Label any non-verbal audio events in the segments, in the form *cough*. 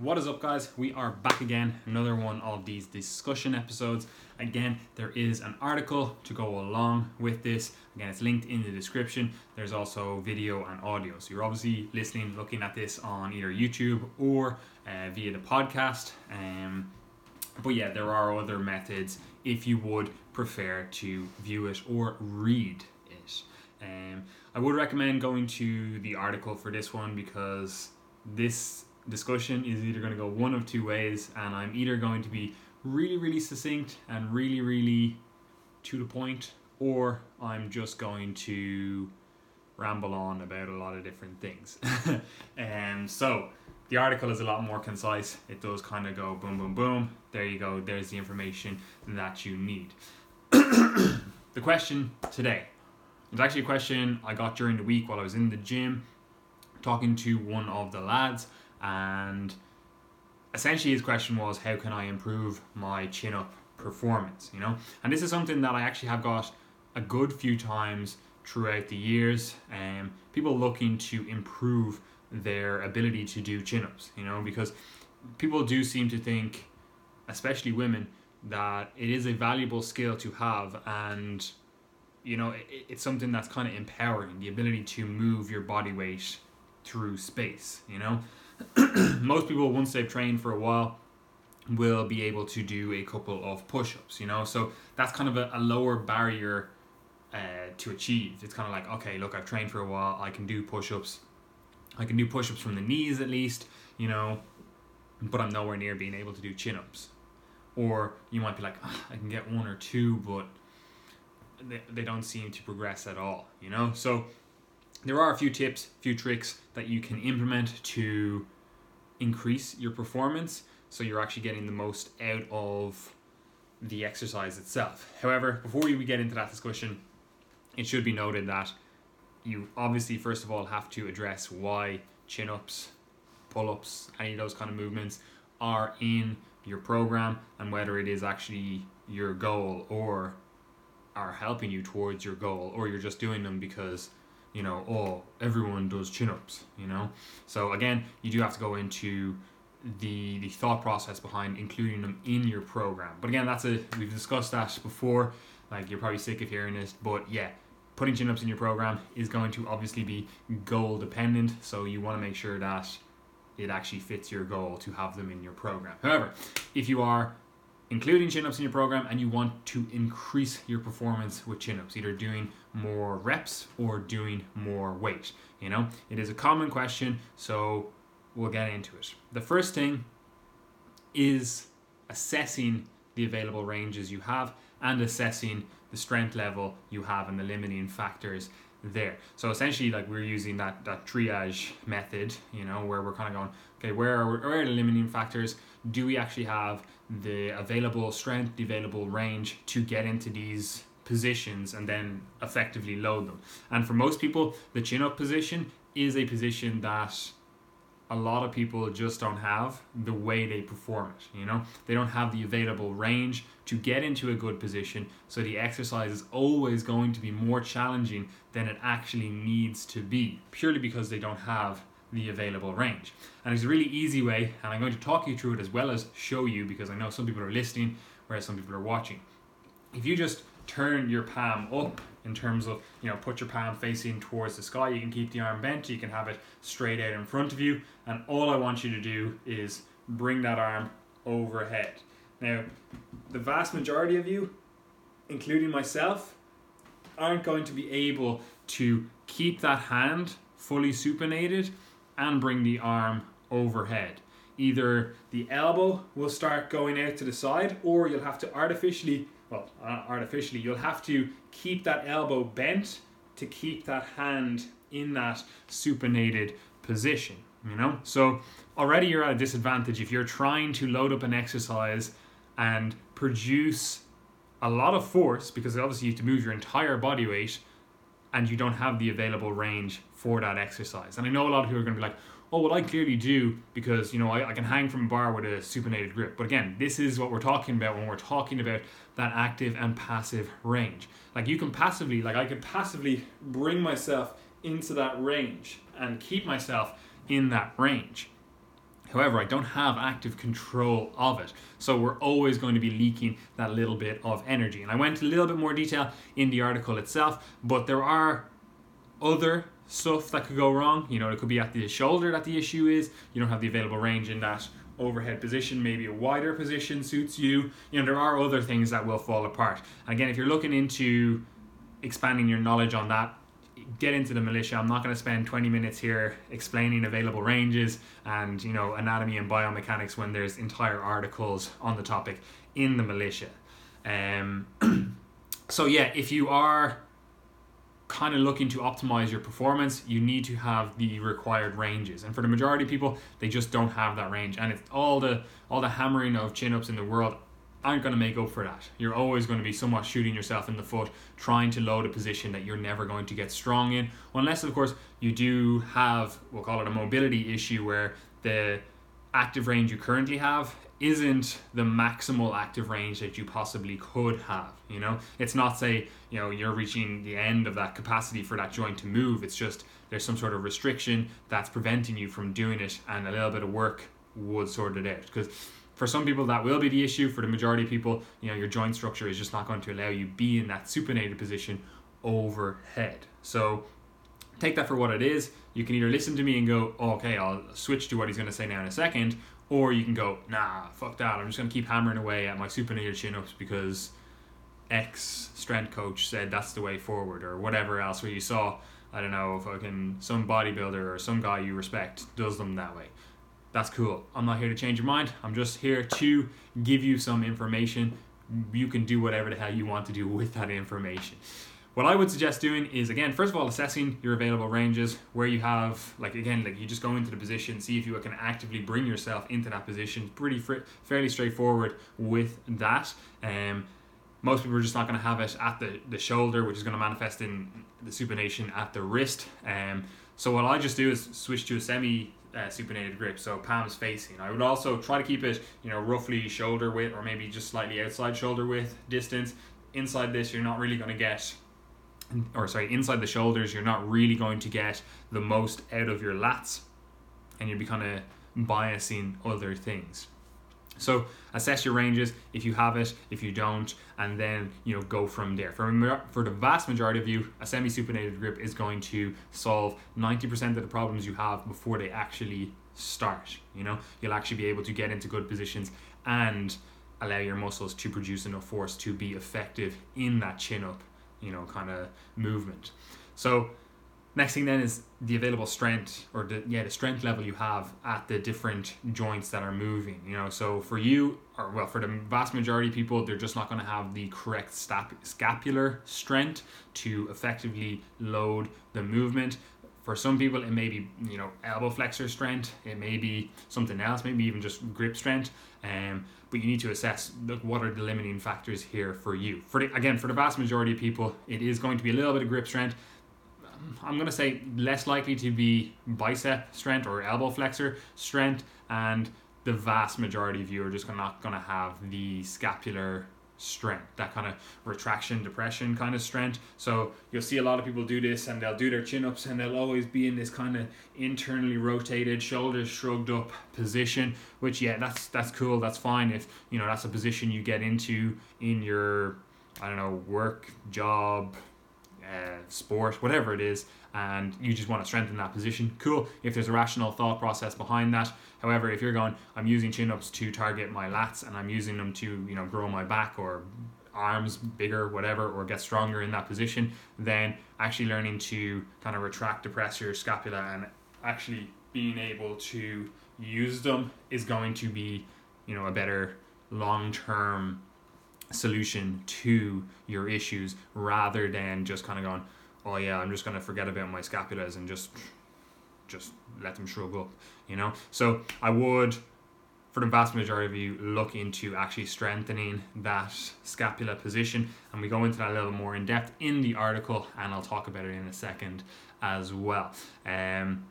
What is up, guys? We are back again, another one of these discussion episodes. Again, there is an article to go along with this. Again, it's linked in the description. There's also video and audio. So you're obviously listening, looking at this on either YouTube or uh, via the podcast. Um, but yeah, there are other methods if you would prefer to view it or read it. Um, I would recommend going to the article for this one because this discussion is either going to go one of two ways, and I'm either going to be really, really succinct and really, really to the point, or I'm just going to ramble on about a lot of different things. and *laughs* um, so the article is a lot more concise. It does kind of go boom, boom, boom. There you go. There's the information that you need. *coughs* the question today was actually a question I got during the week while I was in the gym talking to one of the lads and essentially his question was how can I improve my chin up performance, you know? And this is something that I actually have got a good few times throughout the years. Um, people looking to improve their ability to do chin ups, you know, because people do seem to think, especially women, that it is a valuable skill to have and you know it, it's something that's kind of empowering the ability to move your body weight through space you know *clears throat* most people once they've trained for a while will be able to do a couple of push-ups you know? So that's kind of a, a lower barrier uh, to achieve. It's kind of like okay look i've trained for a while i can do push-ups. I can do push-ups from the knees at least you know? But i'm nowhere near being able to do chin-ups. Or you might be like oh, i can get one or two but they, they don't seem to progress at all you know? So there are a few tips, few tricks that you can implement to increase your performance so you're actually getting the most out of the exercise itself. However, before we get into that discussion, it should be noted that you obviously first of all have to address why chin ups, pull ups, any of those kind of movements are in your program and whether it is actually your goal or are helping you towards your goal or you're just doing them because you know, oh, everyone does chin ups, you know. So again, you do have to go into the the thought process behind including them in your program. But again, that's a we've discussed that before. Like you're probably sick of hearing this, but yeah, putting chin ups in your program is going to obviously be goal dependent. So you want to make sure that it actually fits your goal to have them in your program. However, if you are including chin ups in your program and you want to increase your performance with chin ups, either doing more reps or doing more weight. You know, it is a common question, so we'll get into it. The first thing is assessing the available ranges you have and assessing the strength level you have and the limiting factors there. So essentially, like we're using that that triage method, you know, where we're kind of going, okay, where are, where are the limiting factors? Do we actually have the available strength, the available range to get into these positions and then effectively load them? And for most people, the chin up position is a position that a lot of people just don't have the way they perform it. You know, they don't have the available range to get into a good position, so the exercise is always going to be more challenging than it actually needs to be, purely because they don't have the available range. And it's a really easy way, and I'm going to talk you through it as well as show you because I know some people are listening, whereas some people are watching. If you just turn your palm up in terms of, you know, put your palm facing towards the sky, you can keep the arm bent, you can have it straight out in front of you, and all I want you to do is bring that arm overhead. Now, the vast majority of you, including myself, aren't going to be able to keep that hand fully supinated and bring the arm overhead. Either the elbow will start going out to the side, or you'll have to artificially, well, uh, artificially, you'll have to keep that elbow bent to keep that hand in that supinated position. You know, so already you're at a disadvantage if you're trying to load up an exercise and produce a lot of force because obviously you have to move your entire body weight and you don't have the available range for that exercise. And I know a lot of people are going to be like, oh, well, I clearly do because, you know, I, I can hang from a bar with a supinated grip. But again, this is what we're talking about when we're talking about that active and passive range. Like you can passively, like I can passively bring myself into that range and keep myself in that range. However, I don't have active control of it. So we're always going to be leaking that little bit of energy. And I went a little bit more detail in the article itself, but there are other stuff that could go wrong. You know, it could be at the shoulder that the issue is. You don't have the available range in that overhead position. Maybe a wider position suits you. You know, there are other things that will fall apart. Again, if you're looking into expanding your knowledge on that, get into the militia. I'm not going to spend 20 minutes here explaining available ranges and you know anatomy and biomechanics when there's entire articles on the topic in the militia. Um, *clears throat* so yeah, if you are kind of looking to optimize your performance, you need to have the required ranges. And for the majority of people, they just don't have that range. And it's all the all the hammering of chin ups in the world aren't going to make up for that. You're always going to be somewhat shooting yourself in the foot, trying to load a position that you're never going to get strong in, unless, of course, you do have, we'll call it a mobility issue where the active range you currently have isn't the maximal active range that you possibly could have you know? It's not say you know you're reaching the end of that capacity for that joint to move. It's just there's some sort of restriction that's preventing you from doing it and a little bit of work would sort it out. Because for some people that will be the issue for the majority of people you know your joint structure is just not going to allow you be in that supinated position overhead so take that for what it is you can either listen to me and go oh, okay i'll switch to what he's going to say now in a second or you can go, nah, fuck that. I'm just going to keep hammering away at my supinated chin ups because X strength coach said that's the way forward, or whatever else, where you saw, I don't know, fucking some bodybuilder or some guy you respect does them that way. That's cool. I'm not here to change your mind. I'm just here to give you some information. You can do whatever the hell you want to do with that information. What I would suggest doing is again, first of all, assessing your available ranges where you have, like again, like you just go into the position, see if you can actively bring yourself into that position. Pretty fr- fairly straightforward with that. Um, most people are just not going to have it at the, the shoulder, which is going to manifest in the supination at the wrist. Um, so what I just do is switch to a semi uh, supinated grip, so palms facing. I would also try to keep it, you know, roughly shoulder width or maybe just slightly outside shoulder width distance. Inside this, you're not really going to get or sorry, inside the shoulders, you're not really going to get the most out of your lats and you'll be kind of biasing other things. So assess your ranges if you have it, if you don't, and then you know go from there. For for the vast majority of you, a semi-supinated grip is going to solve ninety percent of the problems you have before they actually start. You know, you'll actually be able to get into good positions and allow your muscles to produce enough force to be effective in that chin up you know kind of movement so next thing then is the available strength or the yeah the strength level you have at the different joints that are moving you know so for you or well for the vast majority of people they're just not going to have the correct stap- scapular strength to effectively load the movement for some people it may be you know elbow flexor strength it may be something else maybe even just grip strength um, but you need to assess look, what are the limiting factors here for you. For the, again, for the vast majority of people, it is going to be a little bit of grip strength. I'm going to say less likely to be bicep strength or elbow flexor strength, and the vast majority of you are just not going to have the scapular strength, that kind of retraction, depression kind of strength. So you'll see a lot of people do this and they'll do their chin ups and they'll always be in this kind of internally rotated, shoulders shrugged up position, which yeah, that's that's cool, that's fine if you know that's a position you get into in your I don't know, work, job, uh, sport, whatever it is, and you just want to strengthen that position, cool. If there's a rational thought process behind that. However, if you're going, I'm using chin ups to target my lats and I'm using them to, you know, grow my back or arms bigger, whatever, or get stronger in that position, then actually learning to kind of retract, depress your scapula and actually being able to use them is going to be, you know, a better long term solution to your issues rather than just kind of going, oh yeah, I'm just gonna forget about my scapulas and just just let them shrug up, you know. So I would, for the vast majority of you, look into actually strengthening that scapula position, and we go into that a little more in depth in the article, and I'll talk about it in a second as well. Um,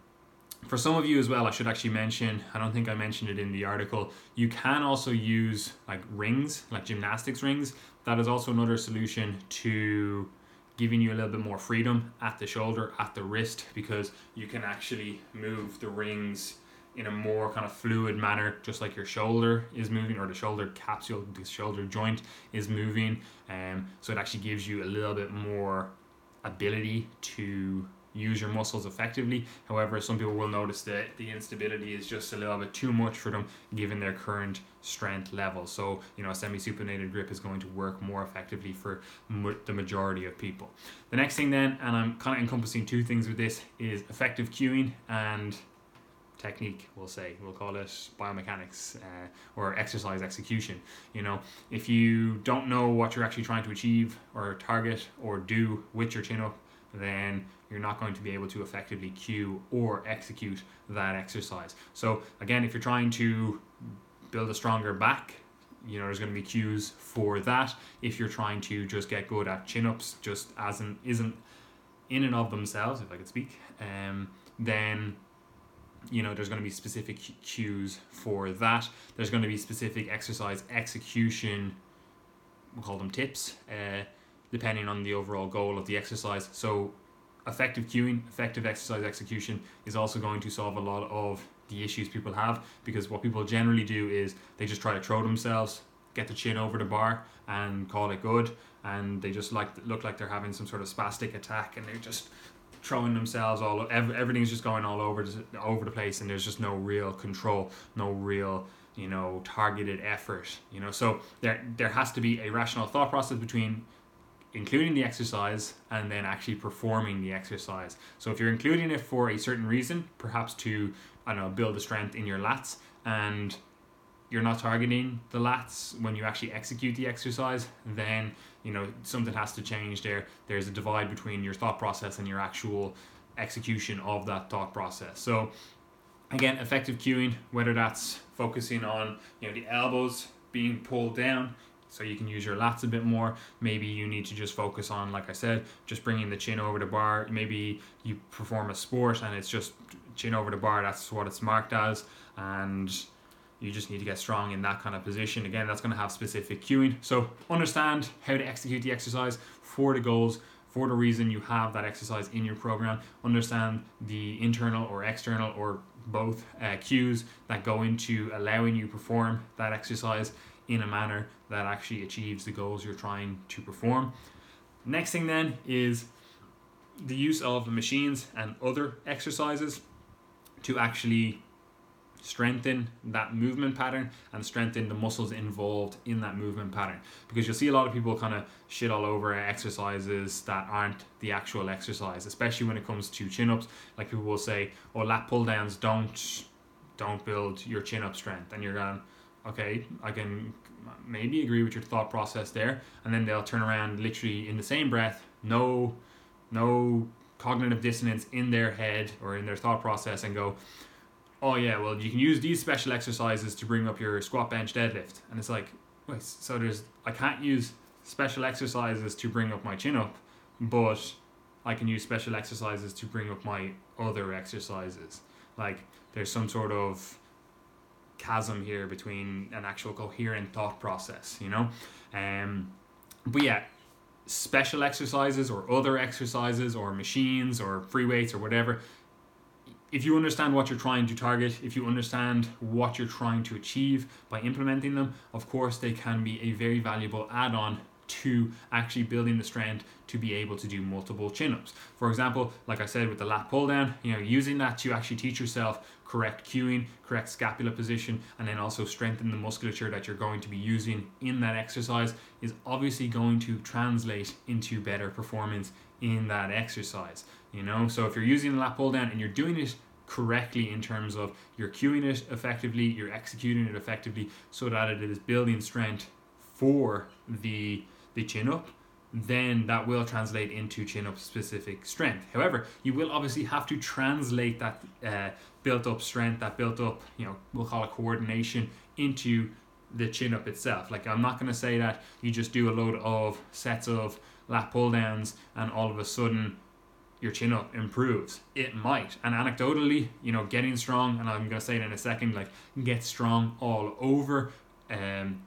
for some of you as well, I should actually mention, I don't think I mentioned it in the article, you can also use like rings, like gymnastics rings. That is also another solution to giving you a little bit more freedom at the shoulder, at the wrist, because you can actually move the rings in a more kind of fluid manner, just like your shoulder is moving or the shoulder capsule, the shoulder joint is moving. Um, so it actually gives you a little bit more ability to use your muscles effectively. However, some people will notice that the instability is just a little bit too much for them given their current strength level. So, you know, a semi supinated grip is going to work more effectively for the majority of people. The next thing, then, and I'm kind of encompassing two things with this, is effective cueing and technique we'll say we'll call it biomechanics uh, or exercise execution you know if you don't know what you're actually trying to achieve or target or do with your chin up then you're not going to be able to effectively cue or execute that exercise. So again if you're trying to build a stronger back you know there's going to be cues for that. If you're trying to just get good at chin-ups just as an isn't in and of themselves if i could speak um, then you know there's going to be specific cues for that. There's going to be specific exercise execution we'll call them tips uh, depending on the overall goal of the exercise so effective cueing effective exercise execution is also going to solve a lot of the issues people have because what people generally do is they just try to throw themselves get the chin over the bar and call it good and they just like look like they're having some sort of spastic attack and they're just throwing themselves all over. everything's just going all over over the place and there's just no real control no real you know targeted effort you know so there there has to be a rational thought process between including the exercise and then actually performing the exercise so if you're including it for a certain reason perhaps to i don't know build the strength in your lats and you're not targeting the lats when you actually execute the exercise, then you know something has to change there. There's a divide between your thought process and your actual execution of that thought process. So again, effective cueing, whether that's focusing on you know the elbows being pulled down so you can use your lats a bit more. Maybe you need to just focus on, like I said, just bringing the chin over the bar. Maybe you perform a sport and it's just chin over the bar. That's what it's marked as, and you just need to get strong in that kind of position. Again, that's going to have specific cueing. So understand how to execute the exercise for the goals, for the reason you have that exercise in your program. Understand the internal or external or both uh, cues that go into allowing you perform that exercise in a manner that actually achieves the goals you're trying to perform. Next thing then is the use of machines and other exercises to actually strengthen that movement pattern and strengthen the muscles involved in that movement pattern because you'll see a lot of people kind of shit all over exercises that aren't the actual exercise especially when it comes to chin-ups like people will say oh lat pull downs don't don't build your chin up strength and you're going okay i can maybe agree with your thought process there and then they'll turn around literally in the same breath no no cognitive dissonance in their head or in their thought process and go oh yeah, well you can use these special exercises to bring up your squat, bench, deadlift, and it's like, wait, so there's I can't use special exercises to bring up my chin up, but I can use special exercises to bring up my other exercises. Like there's some sort of chasm here between an actual coherent thought process, you know? Um, but yeah, special exercises or other exercises or machines or free weights or whatever, if you understand what you're trying to target, if you understand what you're trying to achieve by implementing them, of course, they can be a very valuable add on to actually building the strength to be able to do multiple chin ups. For example, like I said with the lat pull down, you know, using that to actually teach yourself correct cueing, correct scapula position, and then also strengthen the musculature that you're going to be using in that exercise is obviously going to translate into better performance in that exercise you know so if you're using the lat pull down and you're doing it correctly in terms of you're cueing it effectively you're executing it effectively so that it is building strength for the the chin up then that will translate into chin up specific strength however you will obviously have to translate that uh, built up strength that built up you know we'll call it coordination into the chin up itself like i'm not going to say that you just do a load of sets of lat pull downs and all of a sudden your chin up improves. It might. And anecdotally, you know, getting strong, and I'm going to say it in a second, like get strong all over um,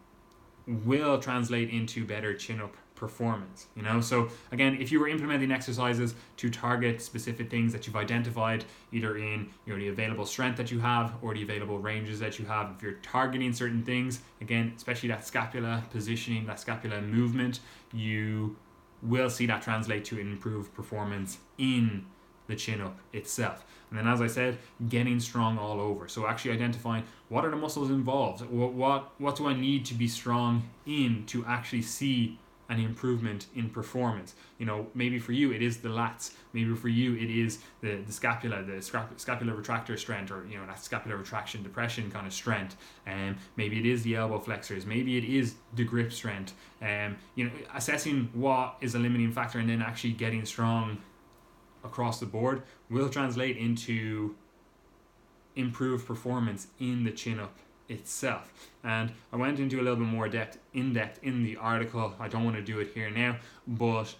will translate into better chin up performance you know? So again if you were implementing exercises to target specific things that you've identified either in you know the available strength that you have or the available ranges that you have if you're targeting certain things again especially that scapula positioning that scapula movement you will see that translate to improved performance in the chin up itself. And then, as I said, getting strong all over. So actually identifying what are the muscles involved. What what what do I need to be strong in to actually see an improvement in performance. You know, maybe for you it is the lats. Maybe for you it is the, the scapula, the scapular retractor strength, or you know that scapular retraction depression kind of strength. And um, maybe it is the elbow flexors. Maybe it is the grip strength. And um, you know, assessing what is a limiting factor and then actually getting strong across the board will translate into improved performance in the chin up itself. And I went into a little bit more depth in depth in the article. I don't want to do it here now, but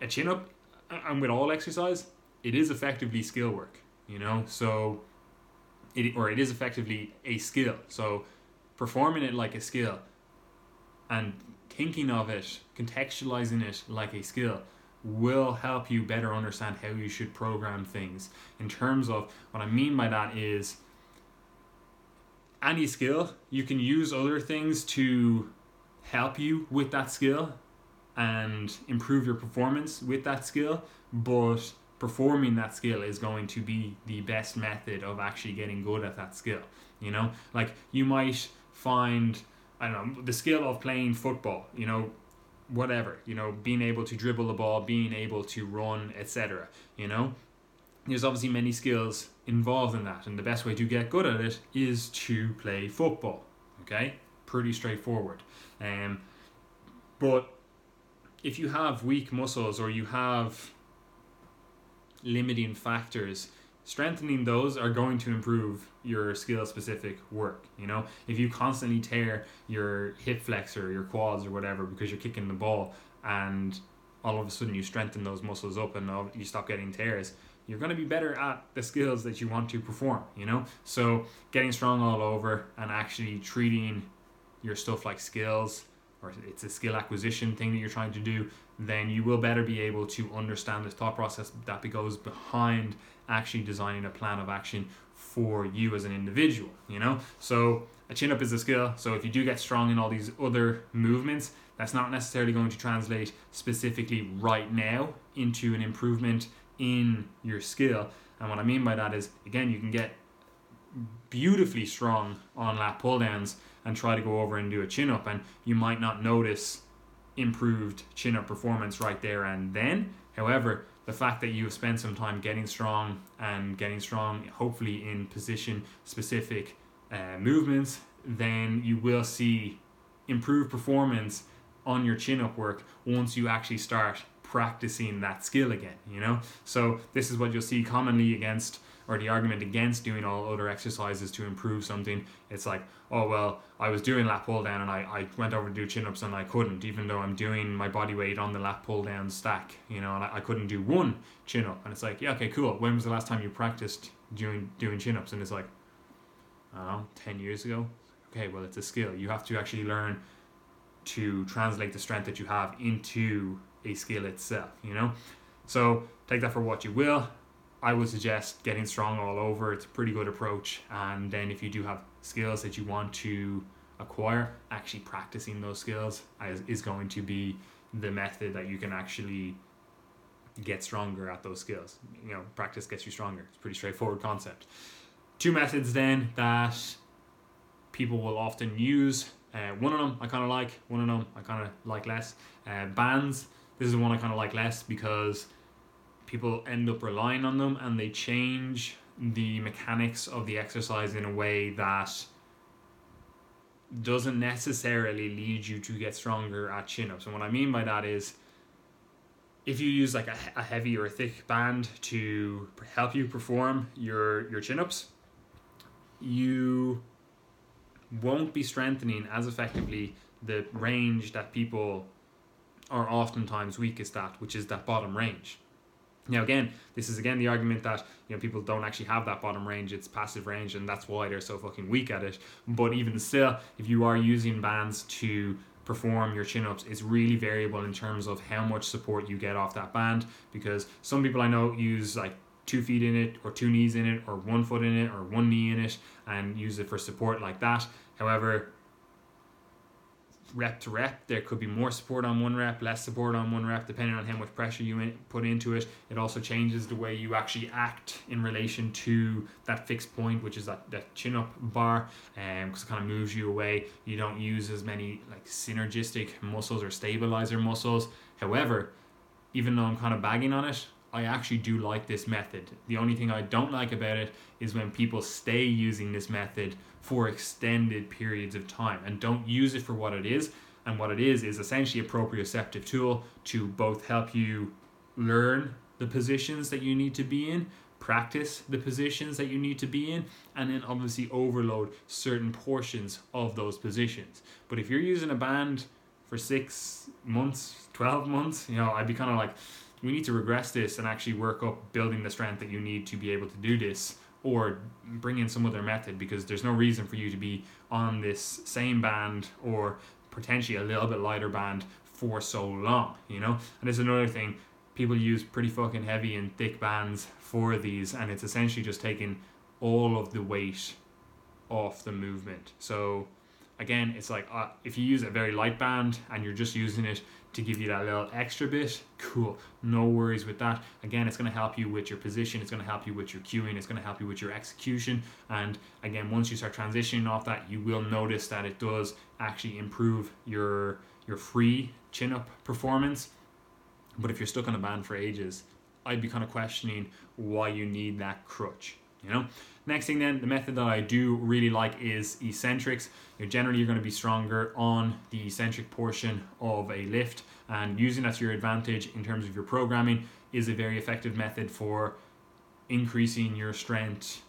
a chin up and with all exercise, it is effectively skill work, you know? So it or it is effectively a skill. So performing it like a skill and thinking of it, contextualizing it like a skill will help you better understand how you should program things. In terms of what I mean by that is any skill, you can use other things to help you with that skill and improve your performance with that skill, but performing that skill is going to be the best method of actually getting good at that skill. You know, like you might find, I don't know, the skill of playing football, you know, whatever, you know, being able to dribble the ball, being able to run, etc. You know, there's obviously many skills involved in that, and the best way to get good at it is to play football. Okay, pretty straightforward. Um, but if you have weak muscles or you have limiting factors, strengthening those are going to improve your skill specific work. You know, if you constantly tear your hip flexor, your quads, or whatever because you're kicking the ball, and all of a sudden you strengthen those muscles up and you stop getting tears, you're going to be better at the skills that you want to perform, you know? So getting strong all over and actually treating your stuff like skills or it's a skill acquisition thing that you're trying to do, then you will better be able to understand the thought process that goes behind actually designing a plan of action for you as an individual, you know? So a chin up is a skill. So if you do get strong in all these other movements, that's not necessarily going to translate specifically right now into an improvement in your skill. And what I mean by that is, again, you can get beautifully strong on lat pull downs and try to go over and do a chin up, and you might not notice improved chin up performance right there and then. However, the fact that you've spent some time getting strong and getting strong, hopefully in position specific uh, movements, then you will see improved performance on your chin up work once you actually start practicing that skill again, you know? So this is what you'll see commonly against or the argument against doing all other exercises to improve something. It's like, oh well, I was doing lat pull down and I, I went over to do chin ups and I couldn't, even though I'm doing my body weight on the lat pull down stack, you know, and I, I couldn't do one chin up. And it's like, yeah, okay, cool. When was the last time you practiced doing doing chin ups? And it's like, I don't know, ten years ago. Okay, well it's a skill. You have to actually learn to translate the strength that you have into a skill itself, you know? So take that for what you will. I would suggest getting strong all over. It's a pretty good approach. And then if you do have skills that you want to acquire, actually practicing those skills is, is going to be the method that you can actually get stronger at those skills. You know, practice gets you stronger. It's pretty straightforward concept. Two methods then that people will often use. Uh, one of them I kind of like, one of them I kind of like less. Uh, bands this is one I kind of like less because people end up relying on them and they change the mechanics of the exercise in a way that doesn't necessarily lead you to get stronger at chin ups. And what I mean by that is if you use like a, a heavy or a thick band to help you perform your, your chin ups, you won't be strengthening as effectively the range that people are oftentimes weakest at, which is that bottom range. Now again, this is again the argument that you know people don't actually have that bottom range; it's passive range, and that's why they're so fucking weak at it. But even still, if you are using bands to perform your chin ups it's really variable in terms of how much support you get off that band because some people I know use like two feet in it or two knees in it or one foot in it or one knee in it and use it for support like that. However, rep to rep. There could be more support on one rep, less support on one rep, depending on how much pressure you put into it. It also changes the way you actually act in relation to that fixed point, which is that, that chin up bar, because um, it kind of moves you away. You don't use as many like synergistic muscles or stabilizer muscles. However, even though I'm kind of bagging on it, I actually do like this method. The only thing I don't like about it is when people stay using this method for extended periods of time and don't use it for what it is. And what it is is essentially a proprioceptive tool to both help you learn the positions that you need to be in, practice the positions that you need to be in, and then obviously overload certain portions of those positions. But if you're using a band for six months, 12 months, you know, I'd be kind of like, we need to regress this and actually work up building the strength that you need to be able to do this or bring in some other method because there's no reason for you to be on this same band or potentially a little bit lighter band for so long, you know? And there's another thing, people use pretty fucking heavy and thick bands for these and it's essentially just taking all of the weight off the movement. So again, it's like uh, if you use a very light band and you're just using it to give you that little extra bit, cool. No worries with that. Again, it's going to help you with your position, it's going to help you with your cueing, it's going to help you with your execution. And again, once you start transitioning off that, you will notice that it does actually improve your your free chin up performance. But if you're stuck on a band for ages, I'd be kind of questioning why you need that crutch, you know? Next thing then, the method that I do really like is eccentrics. You're generally you're going to be stronger on the eccentric portion of a lift and using that to your advantage in terms of your programming is a very effective method for increasing your strength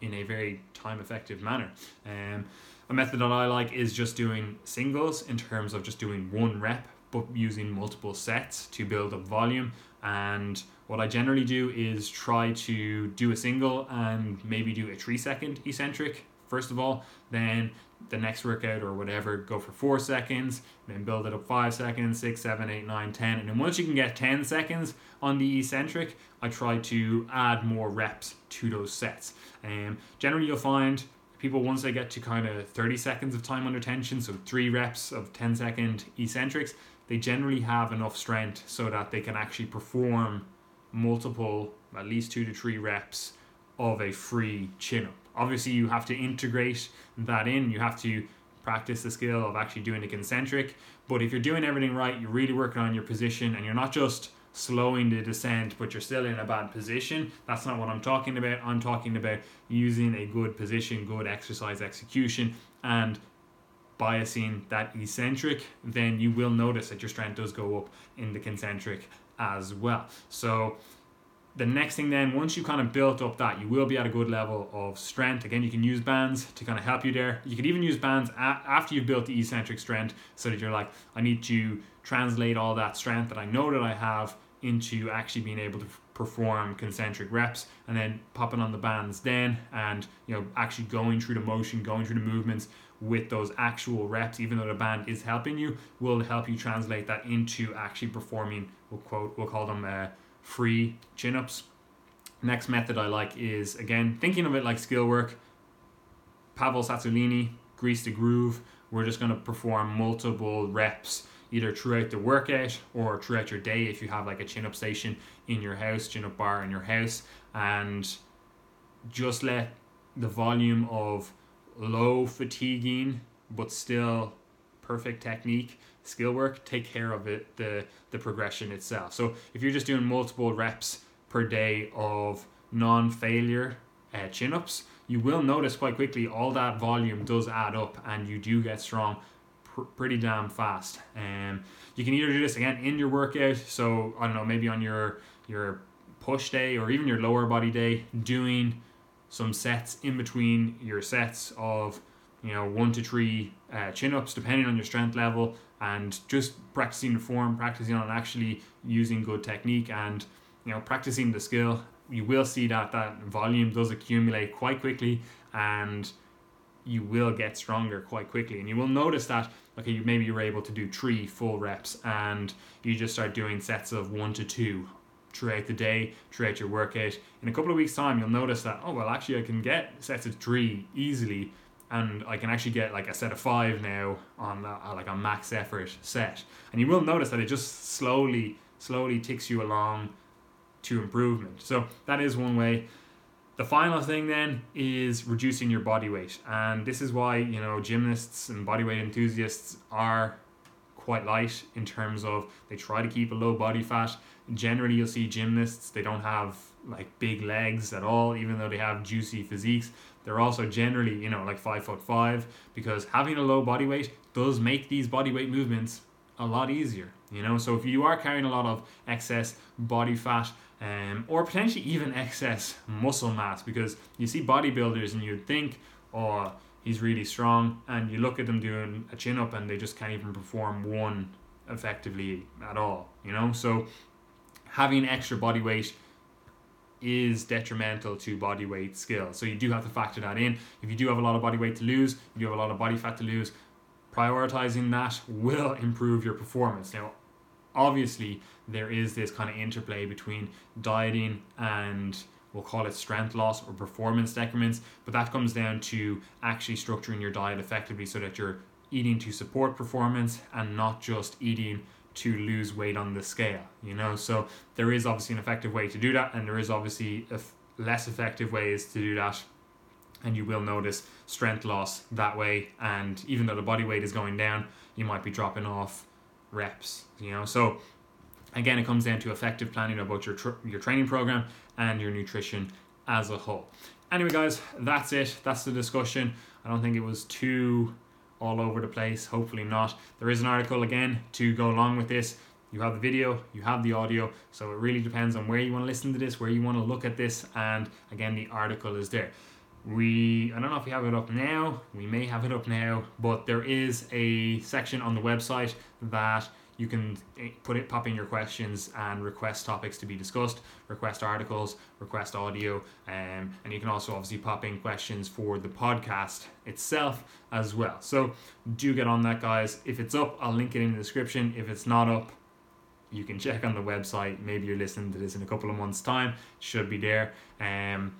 in a very time effective manner. Um, a method that I like is just doing singles in terms of just doing one rep but using multiple sets to build up volume and what I generally do is try to do a single and maybe do a three second eccentric first of all, then the next workout or whatever, go for four seconds, then build it up five seconds, six, seven, eight, nine, ten. And then once you can get 10 seconds on the eccentric, I try to add more reps to those sets. And um, generally, you'll find people once they get to kind of 30 seconds of time under tension, so three reps of 10 second eccentrics, they generally have enough strength so that they can actually perform multiple, at least two to three reps of a free chin up. Obviously, you have to integrate that in. You have to practice the skill of actually doing the concentric. But if you're doing everything right, you're really working on your position and you're not just slowing the descent, but you're still in a bad position. That's not what I'm talking about. I'm talking about using a good position, good exercise execution, and biasing that eccentric, then you will notice that your strength does go up in the concentric as well. So the next thing then, once you kind of built up that, you will be at a good level of strength. Again, you can use bands to kind of help you there. You could even use bands a- after you've built the eccentric strength so that you're like, I need to translate all that strength that I know that I have into actually being able to perform concentric reps and then popping on the bands then and you know actually going through the motion going through the movements with those actual reps, even though the band is helping you, will help you translate that into actually performing. We'll quote, we'll call them uh, free chin ups. Next method I like is again thinking of it like skill work. Pavel Tsatsouline, grease the groove. We're just going to perform multiple reps either throughout the workout or throughout your day if you have like a chin up station in your house, chin up bar in your house, and just let the volume of low fatiguing but still perfect technique skill work take care of it the the progression itself. So if you're just doing multiple reps per day of non-failure uh, chin-ups you will notice quite quickly all that volume does add up and you do get strong pr- pretty damn fast. Um, you can either do this again in your workout so i don't know maybe on your your push day or even your lower body day doing some sets in between your sets of you know one to three uh, chin ups depending on your strength level and just practicing the form practicing on actually using good technique and you know practicing the skill you will see that that volume does accumulate quite quickly and you will get stronger quite quickly. And you will notice that, okay, you, maybe you're able to do three full reps and you just start doing sets of one to two throughout the day, throughout your workout. In a couple of weeks' time, you'll notice that, oh, well, actually, I can get sets of three easily and I can actually get like a set of five now on a, like a max effort set. And you will notice that it just slowly, slowly ticks you along to improvement. So that is one way. The final thing then is reducing your body weight. And this is why, you know, gymnasts and bodyweight enthusiasts are quite light in terms of they try to keep a low body fat. Generally, you'll see gymnasts, they don't have like big legs at all, even though they have juicy physiques. They're also generally, you know, like five foot five because having a low body weight does make these body weight movements a lot easier. You know, so if you are carrying a lot of excess body fat, um, or potentially even excess muscle mass, because you see bodybuilders and you think, oh, he's really strong, and you look at them doing a chin up and they just can't even perform one effectively at all. You know, so having extra body weight is detrimental to body weight skill. So you do have to factor that in. If you do have a lot of body weight to lose, you have a lot of body fat to lose, prioritizing that will improve your performance. Now, obviously, there is this kind of interplay between dieting and we'll call it strength loss or performance decrements, but that comes down to actually structuring your diet effectively so that you're eating to support performance and not just eating to lose weight on the scale, you know. So there is obviously an effective way to do that, and there is obviously a less effective ways to do that. And you will notice strength loss that way, and even though the body weight is going down, you might be dropping off reps, you know. So again, it comes down to effective planning about your tr- your training program and your nutrition as a whole. Anyway, guys, that's it. That's the discussion. I don't think it was too all over the place. Hopefully not. There is an article again to go along with this. You have the video, you have the audio, so it really depends on where you want to listen to this, where you want to look at this, and again, the article is there. We, I don't know if we have it up now, we may have it up now, but there is a section on the website that you can eh, put it pop in your questions and request topics to be discussed request articles request audio um, and you can also obviously pop in questions for the podcast itself as well. So do get on that guys. If it's up i'll link it in the description. If it's not up you can check on the website. Maybe you're listening to this in a couple of months time. Should be there. Um,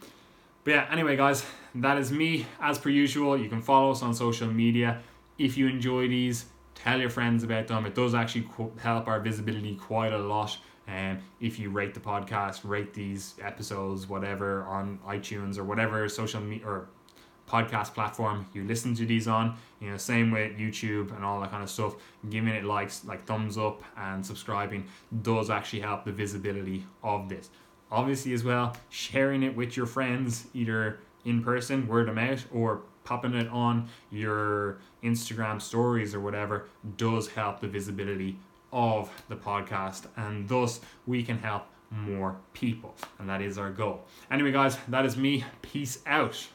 but yeah anyway guys that is me. As per usual you can follow us on social media. If you enjoy these tell your friends about them. It does actually help our visibility quite a lot. And um, if you rate the podcast, rate these episodes, whatever on iTunes or whatever social media or podcast platform you listen to these on, you know, same with YouTube and all that kind of stuff. Giving it likes, like thumbs up and subscribing does actually help the visibility of this. Obviously, as well, sharing it with your friends, either in person, word of mouth, or popping it on your Instagram stories or whatever does help the visibility of the podcast and thus we can help more people and that is our goal. Anyway guys, that is me. Peace out.